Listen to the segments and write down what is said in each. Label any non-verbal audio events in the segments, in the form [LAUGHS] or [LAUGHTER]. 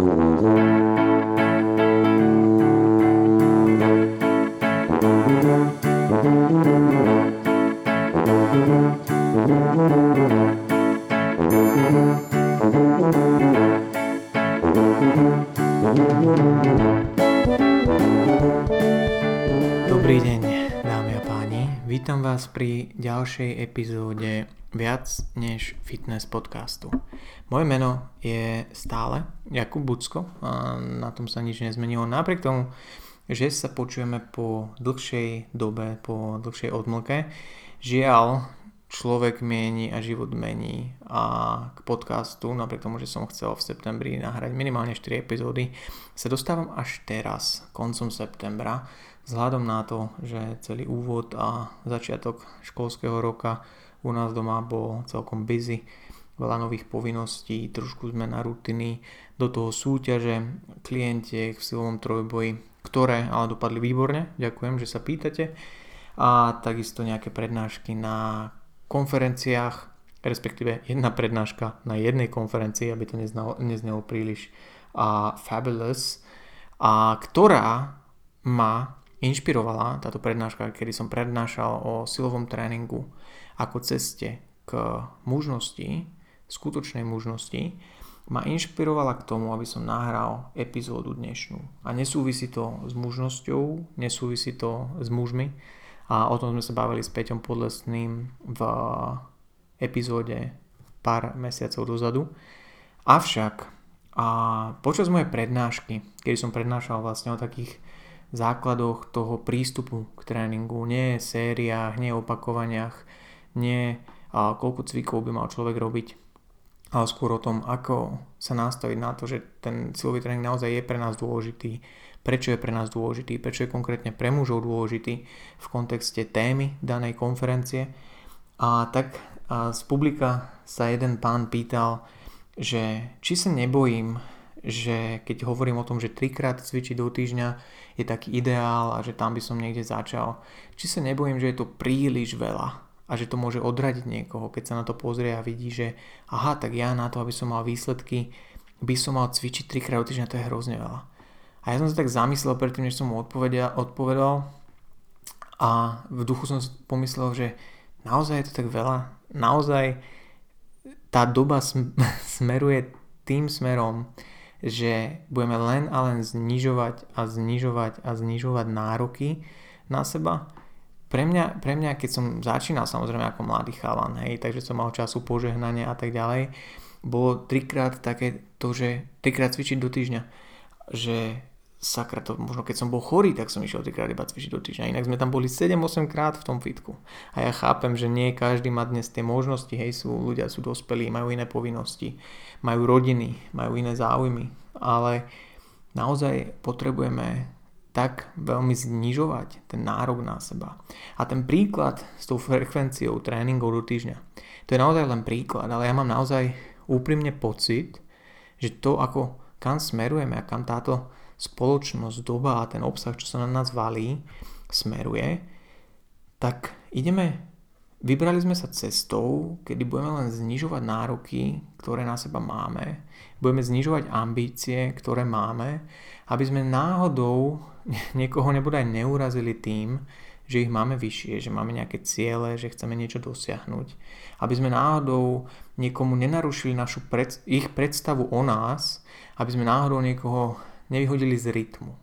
Dobrý deň, dámy a páni. Vítam vás pri ďalšej epizóde Viac než fitness podcastu. Moje meno je stále Jakub Bucko a na tom sa nič nezmenilo. Napriek tomu, že sa počujeme po dlhšej dobe, po dlhšej odmlke, žiaľ, človek mení a život mení a k podcastu, napriek tomu, že som chcel v septembri nahrať minimálne 4 epizódy, sa dostávam až teraz, koncom septembra, vzhľadom na to, že celý úvod a začiatok školského roka u nás doma bol celkom busy, veľa nových povinností, trošku sme na rutiny, do toho súťaže, klientiek v silovom trojboji, ktoré ale dopadli výborne, ďakujem, že sa pýtate. A takisto nejaké prednášky na konferenciách, respektíve jedna prednáška na jednej konferencii, aby to neznalo, neznelo príliš a fabulous, a ktorá ma inšpirovala, táto prednáška, kedy som prednášal o silovom tréningu ako ceste k mužnosti, skutočnej mužnosti, ma inšpirovala k tomu, aby som nahral epizódu dnešnú. A nesúvisí to s mužnosťou, nesúvisí to s mužmi, a o tom sme sa bavili s Peťom Podlesným v epizóde pár mesiacov dozadu. Avšak a počas mojej prednášky, kedy som prednášal vlastne o takých základoch toho prístupu k tréningu, nie sériách, nie opakovaniach, nie a koľko cvikov by mal človek robiť, ale skôr o tom, ako sa nastaviť na to, že ten silový tréning naozaj je pre nás dôležitý, prečo je pre nás dôležitý, prečo je konkrétne pre mužov dôležitý v kontexte témy danej konferencie. A tak a z publika sa jeden pán pýtal, že či sa nebojím, že keď hovorím o tom, že trikrát cvičiť do týždňa je taký ideál a že tam by som niekde začal, či sa nebojím, že je to príliš veľa a že to môže odradiť niekoho, keď sa na to pozrie a vidí, že aha, tak ja na to, aby som mal výsledky, by som mal cvičiť trikrát do týždňa, to je hrozne veľa. A ja som sa tak zamyslel predtým, než som mu odpovedal, odpovedal a v duchu som pomyslel, že naozaj je to tak veľa, naozaj tá doba [LAUGHS] smeruje tým smerom, že budeme len a len znižovať a znižovať a znižovať nároky na seba. Pre mňa, pre mňa keď som začínal samozrejme ako mladý chalan, hej, takže som mal času požehnania a tak ďalej, bolo trikrát také to, že trikrát cvičiť do týždňa, že sakra to, možno keď som bol chorý, tak som išiel trikrát iba cvičiť do týždňa. Inak sme tam boli 7-8 krát v tom fitku. A ja chápem, že nie každý má dnes tie možnosti, hej, sú ľudia, sú dospelí, majú iné povinnosti, majú rodiny, majú iné záujmy, ale naozaj potrebujeme tak veľmi znižovať ten nárok na seba. A ten príklad s tou frekvenciou tréningov do týždňa, to je naozaj len príklad, ale ja mám naozaj úprimne pocit, že to, ako kam smerujeme a kam táto spoločnosť, doba a ten obsah, čo sa na nás valí, smeruje, tak ideme, vybrali sme sa cestou, kedy budeme len znižovať nároky, ktoré na seba máme, budeme znižovať ambície, ktoré máme, aby sme náhodou [LAUGHS] niekoho nebude aj neurazili tým, že ich máme vyššie, že máme nejaké ciele, že chceme niečo dosiahnuť. Aby sme náhodou niekomu nenarušili našu pred, ich predstavu o nás, aby sme náhodou niekoho nevyhodili z rytmu.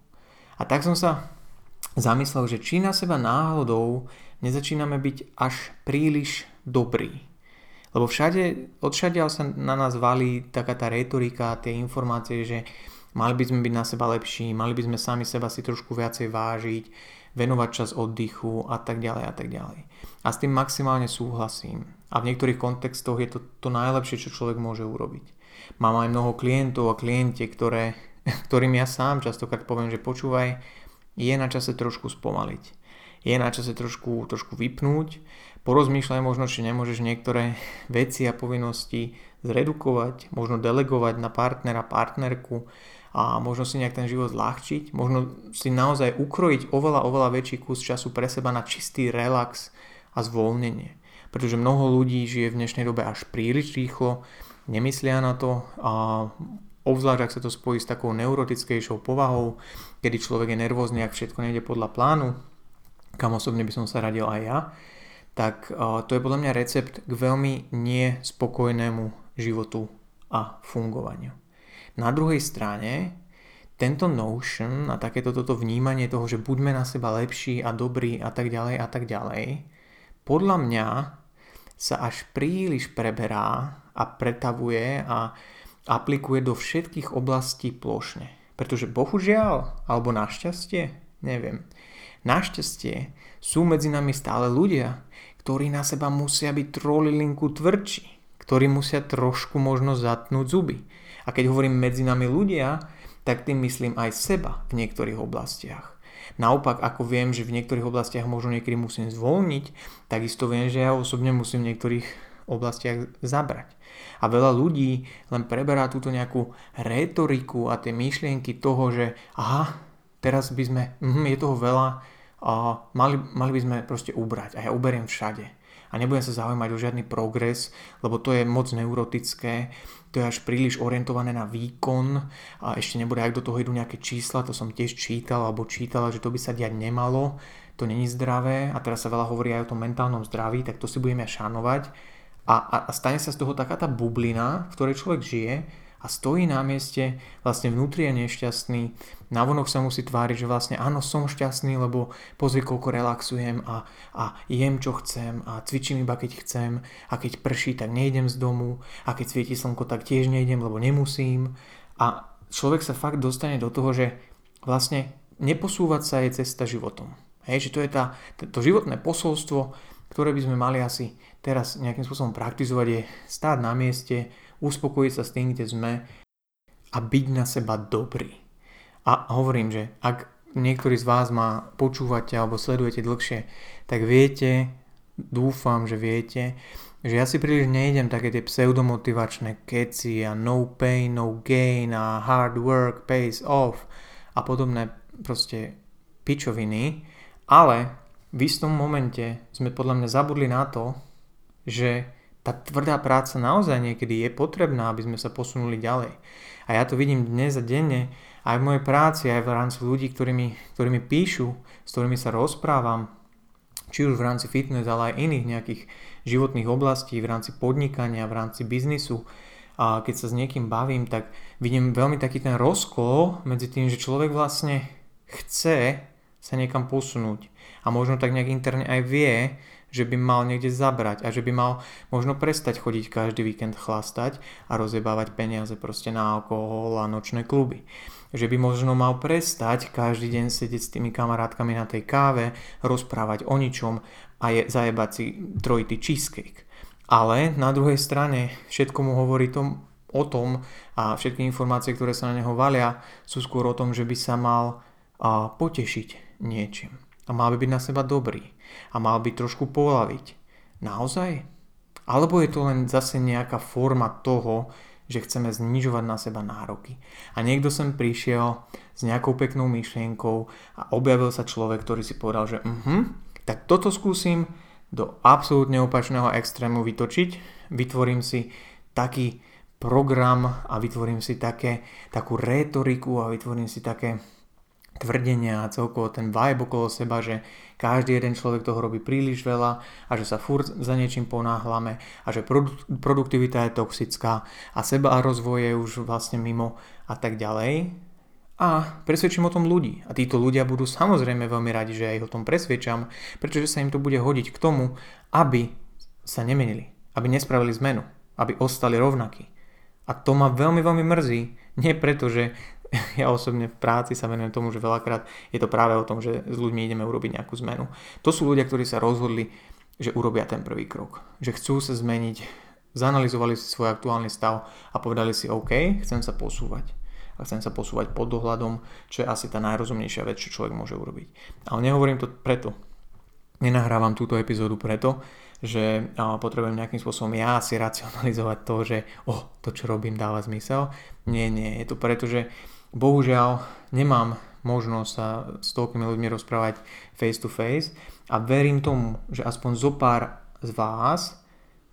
A tak som sa zamyslel, že či na seba náhodou nezačíname byť až príliš dobrí. Lebo všade, odšadiaľ sa na nás valí taká tá retorika, tie informácie, že mali by sme byť na seba lepší, mali by sme sami seba si trošku viacej vážiť, venovať čas oddychu a tak ďalej a tak ďalej. A s tým maximálne súhlasím. A v niektorých kontextoch je to to najlepšie, čo človek môže urobiť. Mám aj mnoho klientov a kliente, ktoré ktorým ja sám častokrát poviem, že počúvaj, je na čase trošku spomaliť. Je na čase trošku, trošku vypnúť, porozmýšľaj možno, či nemôžeš niektoré [LAUGHS] veci a povinnosti zredukovať, možno delegovať na partnera, partnerku a možno si nejak ten život zľahčiť, možno si naozaj ukrojiť oveľa, oveľa väčší kus času pre seba na čistý relax a zvolnenie. Pretože mnoho ľudí žije v dnešnej dobe až príliš rýchlo, nemyslia na to a obzvlášť ak sa to spojí s takou neurotickejšou povahou, kedy človek je nervózny, ak všetko nejde podľa plánu, kam osobne by som sa radil aj ja, tak to je podľa mňa recept k veľmi nespokojnému životu a fungovaniu. Na druhej strane, tento notion a takéto toto vnímanie toho, že buďme na seba lepší a dobrí a tak ďalej a tak ďalej, podľa mňa sa až príliš preberá a pretavuje a aplikuje do všetkých oblastí plošne. Pretože bohužiaľ, alebo našťastie, neviem, našťastie sú medzi nami stále ľudia, ktorí na seba musia byť trolilinku tvrdší, ktorí musia trošku možno zatnúť zuby. A keď hovorím medzi nami ľudia, tak tým myslím aj seba v niektorých oblastiach. Naopak, ako viem, že v niektorých oblastiach možno niekedy musím zvolniť, takisto viem, že ja osobne musím v niektorých oblastiach zabrať. A veľa ľudí len preberá túto nejakú retoriku a tie myšlienky toho, že aha, teraz by sme, mm, je toho veľa, a mali, mali by sme proste ubrať. A ja uberiem všade. A nebudem sa zaujímať o žiadny progres, lebo to je moc neurotické to je až príliš orientované na výkon a ešte nebude, ak do toho idú nejaké čísla, to som tiež čítal alebo čítala, že to by sa diať nemalo, to není zdravé a teraz sa veľa hovorí aj o tom mentálnom zdraví, tak to si budeme šanovať a, a, stane sa z toho taká tá bublina, v ktorej človek žije a stojí na mieste, vlastne vnútri je nešťastný, navonok sa musí tváriť, že vlastne áno, som šťastný, lebo pozri, koľko relaxujem a, a jem, čo chcem a cvičím iba, keď chcem. A keď prší, tak nejdem z domu. A keď svieti slnko, tak tiež nejdem, lebo nemusím. A človek sa fakt dostane do toho, že vlastne neposúvať sa je cesta životom. Hej, že to je tá, to životné posolstvo, ktoré by sme mali asi teraz nejakým spôsobom praktizovať, je stáť na mieste, uspokojiť sa s tým, kde sme a byť na seba dobrý. A hovorím, že ak niektorí z vás ma počúvate alebo sledujete dlhšie, tak viete, dúfam, že viete, že ja si príliš nejdem také tie pseudomotivačné keci a no pain, no gain a hard work pays off a podobné proste pičoviny, ale v istom momente sme podľa mňa zabudli na to, že tá tvrdá práca naozaj niekedy je potrebná, aby sme sa posunuli ďalej. A ja to vidím dnes a denne aj v mojej práci, aj v rámci ľudí, ktorí mi, ktorí mi píšu, s ktorými sa rozprávam, či už v rámci fitness, ale aj iných nejakých životných oblastí, v rámci podnikania, v rámci biznisu. A keď sa s niekým bavím, tak vidím veľmi taký ten rozkol medzi tým, že človek vlastne chce sa niekam posunúť a možno tak nejak interne aj vie, že by mal niekde zabrať a že by mal možno prestať chodiť každý víkend chlastať a rozjebávať peniaze proste na alkohol a nočné kluby. Že by možno mal prestať každý deň sedieť s tými kamarátkami na tej káve, rozprávať o ničom a je, zajebať si trojitý cheesecake. Ale na druhej strane všetko mu hovorí tom, o tom a všetky informácie, ktoré sa na neho valia, sú skôr o tom, že by sa mal a, potešiť niečím a mal by byť na seba dobrý a mal by trošku polaviť. Naozaj? Alebo je to len zase nejaká forma toho, že chceme znižovať na seba nároky. A niekto sem prišiel s nejakou peknou myšlienkou a objavil sa človek, ktorý si povedal, že uh-huh, tak toto skúsim do absolútne opačného extrému vytočiť, vytvorím si taký program a vytvorím si také, takú rétoriku a vytvorím si také tvrdenia a celkovo ten vibe okolo seba, že každý jeden človek toho robí príliš veľa a že sa furt za niečím ponáhlame a že produktivita je toxická a seba a rozvoj je už vlastne mimo a tak ďalej. A presvedčím o tom ľudí. A títo ľudia budú samozrejme veľmi radi, že ja ich o tom presvedčam, pretože sa im to bude hodiť k tomu, aby sa nemenili, aby nespravili zmenu, aby ostali rovnakí. A to ma veľmi, veľmi mrzí. Nie preto, že [LAUGHS] ja osobne v práci sa venujem tomu, že veľakrát je to práve o tom, že s ľuďmi ideme urobiť nejakú zmenu. To sú ľudia, ktorí sa rozhodli, že urobia ten prvý krok. Že chcú sa zmeniť, zanalizovali si svoj aktuálny stav a povedali si OK, chcem sa posúvať. A chcem sa posúvať pod dohľadom, čo je asi tá najrozumnejšia vec, čo človek môže urobiť. Ale nehovorím to preto. Nenahrávam túto epizódu preto, že potrebujem nejakým spôsobom ja si racionalizovať to, že oh, to, čo robím, dáva zmysel. Nie, nie, je to preto, že Bohužiaľ nemám možnosť sa s toľkými ľuďmi rozprávať face to face a verím tomu, že aspoň zo pár z vás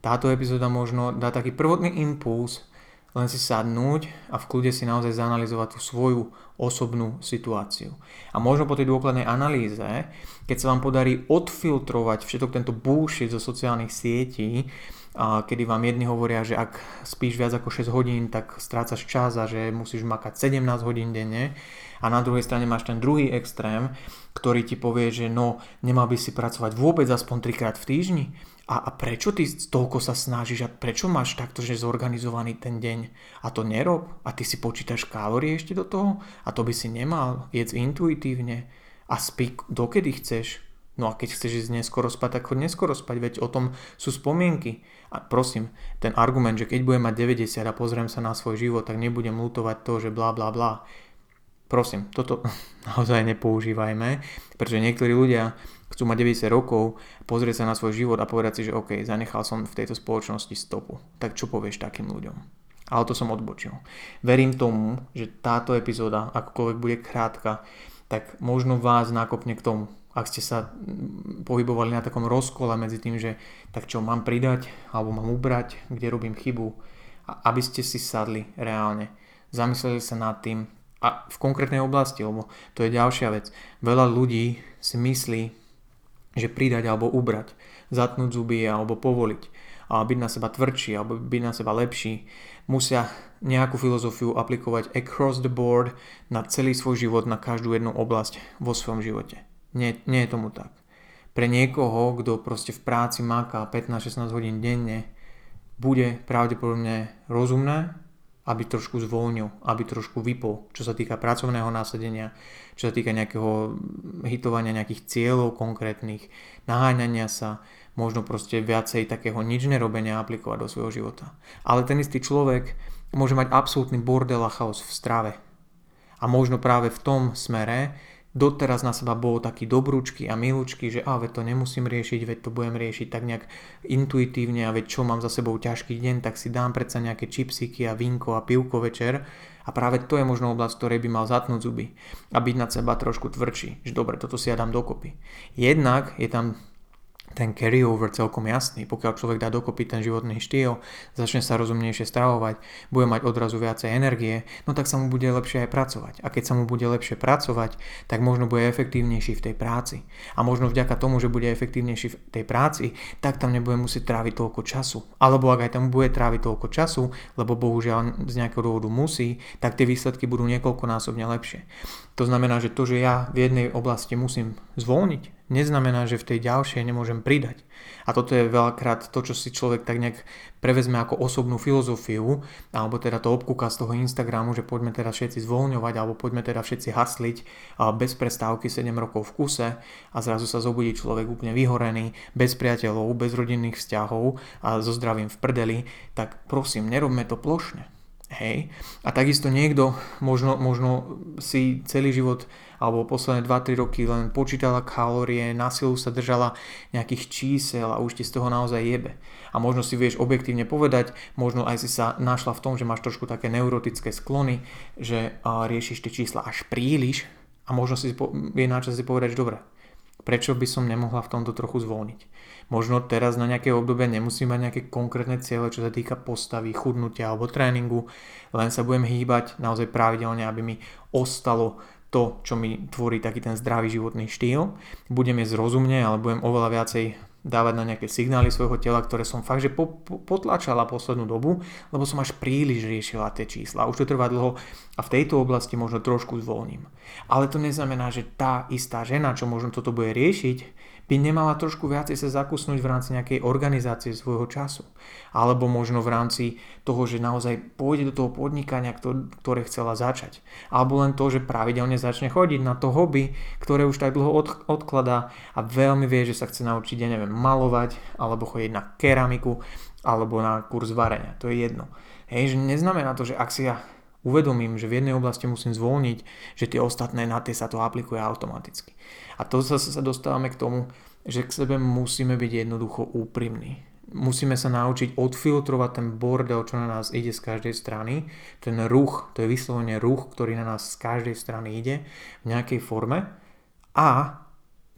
táto epizóda možno dá taký prvotný impuls len si sadnúť a v kľude si naozaj zanalizovať tú svoju osobnú situáciu. A možno po tej dôkladnej analýze, keď sa vám podarí odfiltrovať všetok tento bullshit zo sociálnych sietí, kedy vám jedni hovoria, že ak spíš viac ako 6 hodín, tak strácaš čas a že musíš makať 17 hodín denne. A na druhej strane máš ten druhý extrém, ktorý ti povie, že no, nemal by si pracovať vôbec aspoň 3 krát v týždni. A, a prečo ty toľko sa snažíš a prečo máš takto, že zorganizovaný ten deň a to nerob a ty si počítaš kalórie ešte do toho a to by si nemal, jedz intuitívne a spí dokedy chceš. No a keď chceš ísť neskoro spať, tak choď neskoro spať, veď o tom sú spomienky. A prosím, ten argument, že keď budem mať 90 a pozriem sa na svoj život, tak nebudem lutovať to, že bla bla bla. Prosím, toto [LAUGHS] naozaj nepoužívajme, pretože niektorí ľudia chcú mať 90 rokov, pozrieť sa na svoj život a povedať si, že OK, zanechal som v tejto spoločnosti stopu. Tak čo povieš takým ľuďom? Ale to som odbočil. Verím tomu, že táto epizóda, akokoľvek bude krátka, tak možno vás nakopne k tomu, ak ste sa pohybovali na takom rozkole medzi tým, že tak čo mám pridať alebo mám ubrať, kde robím chybu, a aby ste si sadli reálne, zamysleli sa nad tým a v konkrétnej oblasti, lebo to je ďalšia vec. Veľa ľudí si myslí, že pridať alebo ubrať, zatnúť zuby alebo povoliť, a byť na seba tvrdší alebo byť na seba lepší, musia nejakú filozofiu aplikovať across the board na celý svoj život, na každú jednu oblasť vo svojom živote. Nie, nie je tomu tak. Pre niekoho, kto proste v práci máka 15-16 hodín denne, bude pravdepodobne rozumné aby trošku zvolnil, aby trošku vypol, čo sa týka pracovného násadenia, čo sa týka nejakého hitovania nejakých cieľov konkrétnych, naháňania sa, možno proste viacej takého nič nerobenia aplikovať do svojho života. Ale ten istý človek môže mať absolútny bordel a chaos v strave. A možno práve v tom smere doteraz na seba bol taký dobrúčky a milúčky, že a veď to nemusím riešiť, veď to budem riešiť tak nejak intuitívne a veď čo mám za sebou ťažký deň, tak si dám predsa nejaké čipsiky a vínko a pivko večer a práve to je možno oblasť, ktorej by mal zatnúť zuby a byť nad seba trošku tvrdší, že dobre, toto si ja dám dokopy. Jednak je tam ten carryover celkom jasný. Pokiaľ človek dá dokopy ten životný štýl, začne sa rozumnejšie stravovať, bude mať odrazu viacej energie, no tak sa mu bude lepšie aj pracovať. A keď sa mu bude lepšie pracovať, tak možno bude efektívnejší v tej práci. A možno vďaka tomu, že bude efektívnejší v tej práci, tak tam nebude musieť tráviť toľko času. Alebo ak aj tam bude tráviť toľko času, lebo bohužiaľ z nejakého dôvodu musí, tak tie výsledky budú niekoľkonásobne lepšie. To znamená, že to, že ja v jednej oblasti musím zvolniť, neznamená, že v tej ďalšej nemôžem pridať. A toto je veľakrát to, čo si človek tak nejak prevezme ako osobnú filozofiu, alebo teda to obkúka z toho Instagramu, že poďme teda všetci zvoľňovať, alebo poďme teda všetci hasliť bez prestávky 7 rokov v kuse a zrazu sa zobudí človek úplne vyhorený, bez priateľov, bez rodinných vzťahov a so zdravím v prdeli, tak prosím, nerobme to plošne. Hej. A takisto niekto možno, možno si celý život alebo posledné 2-3 roky len počítala kalórie, na silu sa držala nejakých čísel a už ti z toho naozaj jebe. A možno si vieš objektívne povedať, možno aj si sa našla v tom, že máš trošku také neurotické sklony, že riešiš tie čísla až príliš a možno si je na čas si povedať, že dobre, prečo by som nemohla v tomto trochu zvolniť. Možno teraz na nejaké obdobie nemusím mať nejaké konkrétne ciele, čo sa týka postavy, chudnutia alebo tréningu, len sa budem hýbať naozaj pravidelne, aby mi ostalo to, čo mi tvorí taký ten zdravý životný štýl. Budem jesť rozumne, ale budem oveľa viacej dávať na nejaké signály svojho tela, ktoré som fakt, že po, po, potlačala poslednú dobu, lebo som až príliš riešila tie čísla. Už to trvá dlho a v tejto oblasti možno trošku zvolním. Ale to neznamená, že tá istá žena, čo možno toto bude riešiť, by nemala trošku viacej sa zakusnúť v rámci nejakej organizácie svojho času. Alebo možno v rámci toho, že naozaj pôjde do toho podnikania, ktoré chcela začať. Alebo len to, že pravidelne začne chodiť na to hobby, ktoré už tak dlho od, odkladá a veľmi vie, že sa chce naučiť, ja neviem, malovať, alebo chodiť na keramiku, alebo na kurz varenia. To je jedno. Hej, že neznamená to, že ak si ja uvedomím, že v jednej oblasti musím zvolniť, že tie ostatné na tie sa to aplikuje automaticky. A to zase sa dostávame k tomu, že k sebe musíme byť jednoducho úprimní. Musíme sa naučiť odfiltrovať ten bordel, čo na nás ide z každej strany. Ten ruch, to je vyslovene ruch, ktorý na nás z každej strany ide v nejakej forme. A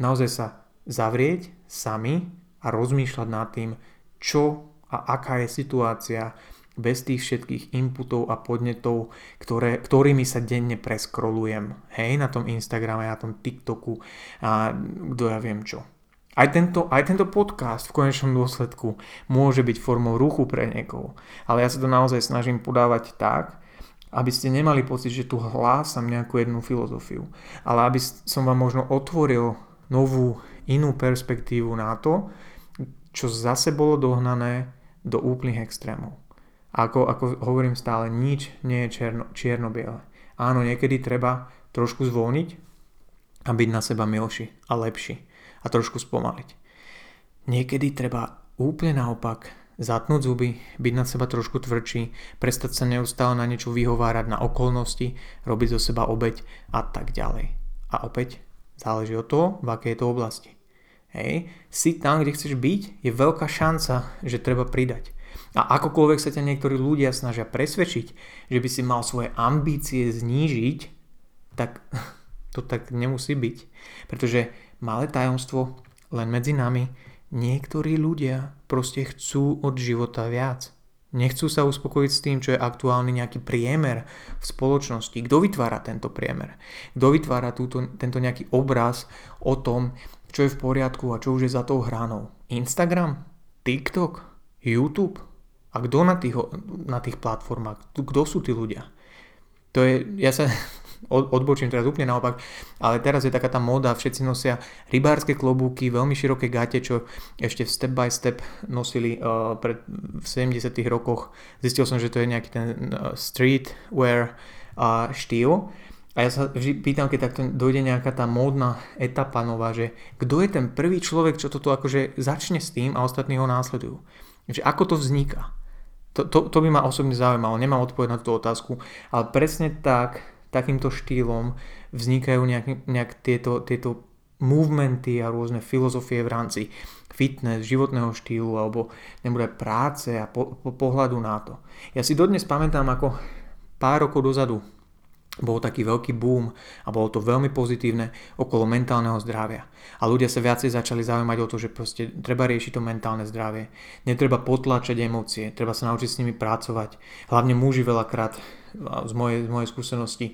naozaj sa zavrieť sami a rozmýšľať nad tým, čo a aká je situácia, bez tých všetkých inputov a podnetov, ktoré, ktorými sa denne preskrolujem. Hej, na tom Instagrame, na tom TikToku a kto ja viem čo. Aj tento, aj tento podcast v konečnom dôsledku môže byť formou ruchu pre niekoho. Ale ja sa to naozaj snažím podávať tak, aby ste nemali pocit, že tu hlásam nejakú jednu filozofiu. Ale aby som vám možno otvoril novú, inú perspektívu na to, čo zase bolo dohnané do úplných extrémov. Ako, ako hovorím stále, nič nie je čierno, čierno-biele. Áno, niekedy treba trošku zvolniť a byť na seba milší a lepší a trošku spomaliť. Niekedy treba úplne naopak zatnúť zuby, byť na seba trošku tvrdší, prestať sa neustále na niečo vyhovárať na okolnosti, robiť zo seba obeď a tak ďalej. A opäť záleží od toho, v akej je to oblasti. Hej, si tam, kde chceš byť, je veľká šanca, že treba pridať. A akokoľvek sa ťa niektorí ľudia snažia presvedčiť, že by si mal svoje ambície znížiť, tak [LAUGHS] to tak nemusí byť. Pretože malé tajomstvo len medzi nami, niektorí ľudia proste chcú od života viac. Nechcú sa uspokojiť s tým, čo je aktuálny nejaký priemer v spoločnosti. Kto vytvára tento priemer? Kto vytvára túto, tento nejaký obraz o tom, čo je v poriadku a čo už je za tou hranou? Instagram? TikTok? YouTube? A kto na tých, na tých platformách? Kto sú tí ľudia? To je, ja sa [LAUGHS] odbočím teraz úplne naopak, ale teraz je taká tá móda, všetci nosia rybárske klobúky, veľmi široké gate, čo ešte step by step nosili uh, pred, v 70 rokoch. Zistil som, že to je nejaký ten uh, streetwear uh, štýl. A ja sa vždy pýtam, keď takto dojde nejaká tá módna etapa nová, že kto je ten prvý človek, čo toto akože začne s tým a ostatní ho následujú. Že ako to vzniká. To, to, to by ma osobne zaujímalo, nemám odpoveď na tú otázku, ale presne tak, takýmto štýlom vznikajú nejak, nejak tieto, tieto movementy a rôzne filozofie v rámci fitness, životného štýlu alebo nebude práce a po, po, pohľadu na to. Ja si dodnes pamätám, ako pár rokov dozadu bol taký veľký boom a bolo to veľmi pozitívne okolo mentálneho zdravia. A ľudia sa viacej začali zaujímať o to, že proste treba riešiť to mentálne zdravie. Netreba potlačať emócie, treba sa naučiť s nimi pracovať. Hlavne muži veľakrát z mojej, z mojej skúsenosti,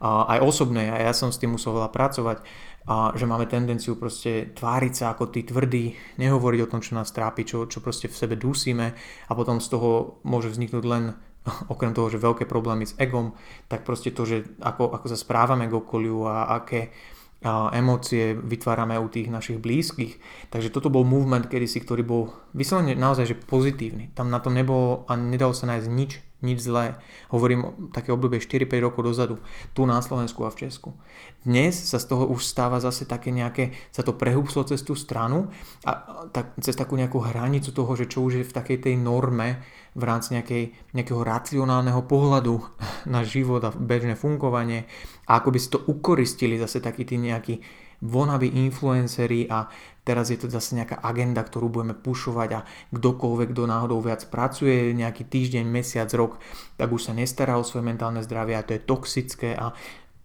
aj osobnej, a ja som s tým musel veľa pracovať, a že máme tendenciu proste tváriť sa ako tí tvrdí, nehovoriť o tom, čo nás trápi, čo, čo proste v sebe dusíme a potom z toho môže vzniknúť len [LAUGHS] okrem toho, že veľké problémy s egom, tak proste to, že ako, ako sa správame k okoliu a aké a emócie vytvárame u tých našich blízkych. Takže toto bol movement kedysi, ktorý bol vyslovene naozaj že pozitívny. Tam na tom nebolo a nedalo sa nájsť nič nič zlé. Hovorím také obdobie 4-5 rokov dozadu, tu na Slovensku a v Česku. Dnes sa z toho už stáva zase také nejaké, sa to prehúpslo cez tú stranu a tak, cez takú nejakú hranicu toho, že čo už je v takej tej norme v rámci nejakej, nejakého racionálneho pohľadu [LAUGHS] na život a bežné fungovanie a ako by si to ukoristili zase takí tí nejakí vonaví influenceri a teraz je to zase nejaká agenda, ktorú budeme pušovať a kdokoľvek, kto náhodou viac pracuje nejaký týždeň, mesiac, rok, tak už sa nestará o svoje mentálne zdravie a to je toxické a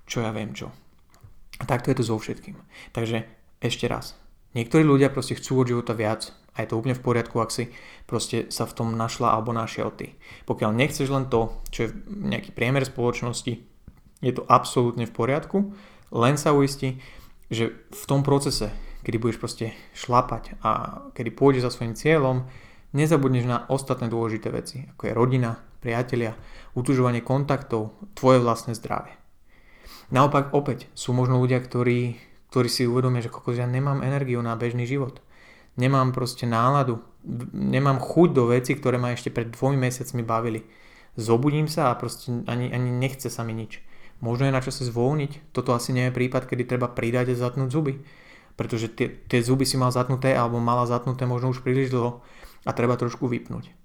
čo ja viem čo. A takto je to so všetkým. Takže ešte raz. Niektorí ľudia proste chcú od života viac a je to úplne v poriadku, ak si proste sa v tom našla alebo našiel ty. Pokiaľ nechceš len to, čo je nejaký priemer spoločnosti, je to absolútne v poriadku, len sa uisti, že v tom procese, kedy budeš proste šlapať a kedy pôjdeš za svojim cieľom, nezabudneš na ostatné dôležité veci, ako je rodina, priatelia, utužovanie kontaktov, tvoje vlastné zdravie. Naopak opäť sú možno ľudia, ktorí, ktorí si uvedomia, že kokos, ja nemám energiu na bežný život. Nemám proste náladu, nemám chuť do veci, ktoré ma ešte pred dvomi mesiacmi bavili. Zobudím sa a proste ani, ani nechce sa mi nič. Možno je na čase zvolniť. Toto asi nie je prípad, kedy treba pridať a zatnúť zuby. Pretože tie, tie zuby si mal zatnuté alebo mala zatnuté možno už príliš dlho a treba trošku vypnúť.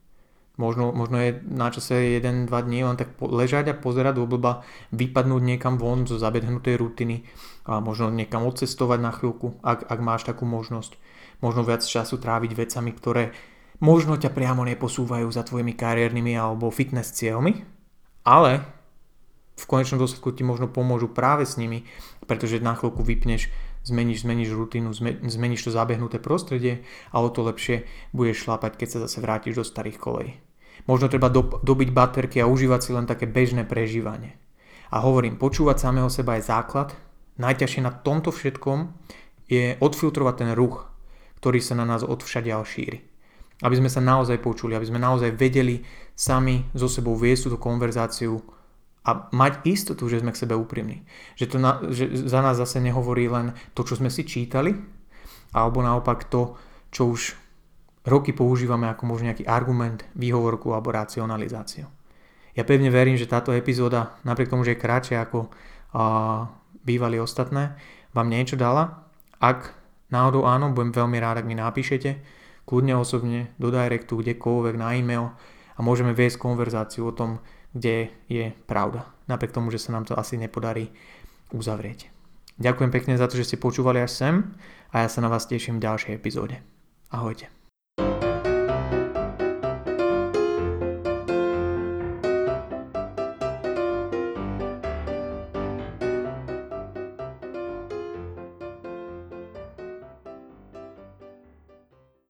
Možno, možno je na čase 1-2 dní len tak ležať a pozerať do blba, vypadnúť niekam von zo zabedhnutej rutiny a možno niekam odcestovať na chvíľku, ak, ak máš takú možnosť. Možno viac času tráviť vecami, ktoré možno ťa priamo neposúvajú za tvojimi kariérnymi alebo fitness cieľmi, ale v konečnom dôsledku ti možno pomôžu práve s nimi, pretože na chvíľku vypneš, zmeníš, zmeníš rutinu, zmeníš to zabehnuté prostredie a o to lepšie budeš šlápať, keď sa zase vrátiš do starých kolej. Možno treba do, dobiť baterky a užívať si len také bežné prežívanie. A hovorím, počúvať samého seba je základ. Najťažšie na tomto všetkom je odfiltrovať ten ruch, ktorý sa na nás odvšadia šíri. Aby sme sa naozaj počuli, aby sme naozaj vedeli sami so sebou viesť túto konverzáciu a mať istotu, že sme k sebe úprimní. Že, to na, že za nás zase nehovorí len to, čo sme si čítali, alebo naopak to, čo už roky používame ako možno nejaký argument, výhovorku alebo racionalizáciu. Ja pevne verím, že táto epizóda, napriek tomu, že je kratšia ako uh, bývali ostatné, vám niečo dala. Ak náhodou áno, budem veľmi rád, ak mi napíšete, kľudne osobne, do directu, kdekoľvek, na e-mail a môžeme viesť konverzáciu o tom, kde je pravda. Napriek tomu, že sa nám to asi nepodarí uzavrieť. Ďakujem pekne za to, že ste počúvali až sem a ja sa na vás teším v ďalšej epizóde. Ahojte.